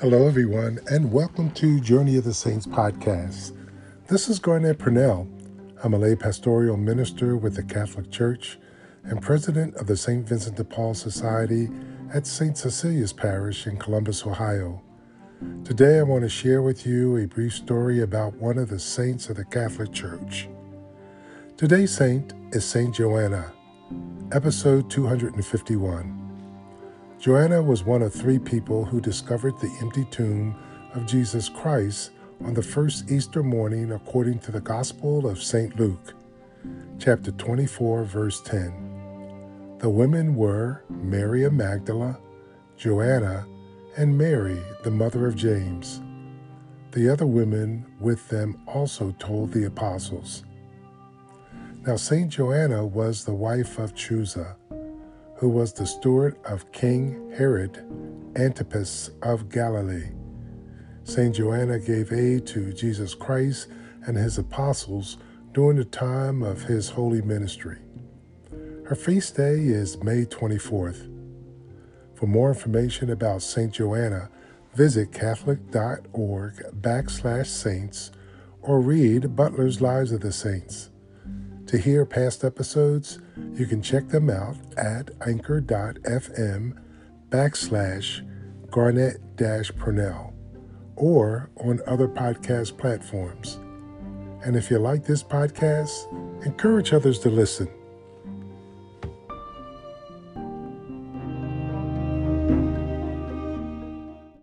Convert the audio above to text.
Hello, everyone, and welcome to Journey of the Saints podcast. This is Garnett Purnell. I'm a lay pastoral minister with the Catholic Church and president of the St. Vincent de Paul Society at St. Cecilia's Parish in Columbus, Ohio. Today, I want to share with you a brief story about one of the saints of the Catholic Church. Today's saint is Saint Joanna, episode 251. Joanna was one of three people who discovered the empty tomb of Jesus Christ on the first Easter morning according to the Gospel of St. Luke, chapter 24, verse 10. The women were Mary of Magdala, Joanna, and Mary, the mother of James. The other women with them also told the apostles. Now, St. Joanna was the wife of Chuza who was the steward of King Herod Antipas of Galilee. St. Joanna gave aid to Jesus Christ and his apostles during the time of his holy ministry. Her feast day is May 24th. For more information about St. Joanna, visit catholic.org backslash saints or read Butler's Lives of the Saints. To hear past episodes, you can check them out at anchor.fm backslash garnet dash Purnell or on other podcast platforms. And if you like this podcast, encourage others to listen.